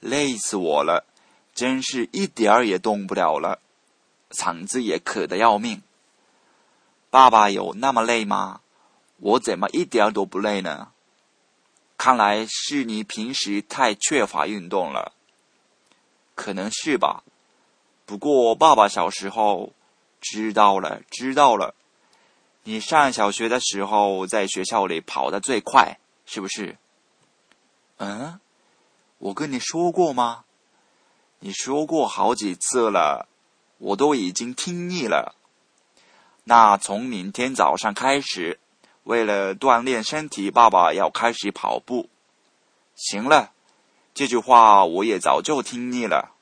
累死我了，真是一点儿也动不了了，嗓子也渴得要命。爸爸有那么累吗？我怎么一点都不累呢？看来是你平时太缺乏运动了。可能是吧。不过爸爸小时候知道了，知道了。你上小学的时候在学校里跑得最快，是不是？嗯，我跟你说过吗？你说过好几次了，我都已经听腻了。那从明天早上开始，为了锻炼身体，爸爸要开始跑步。行了，这句话我也早就听腻了。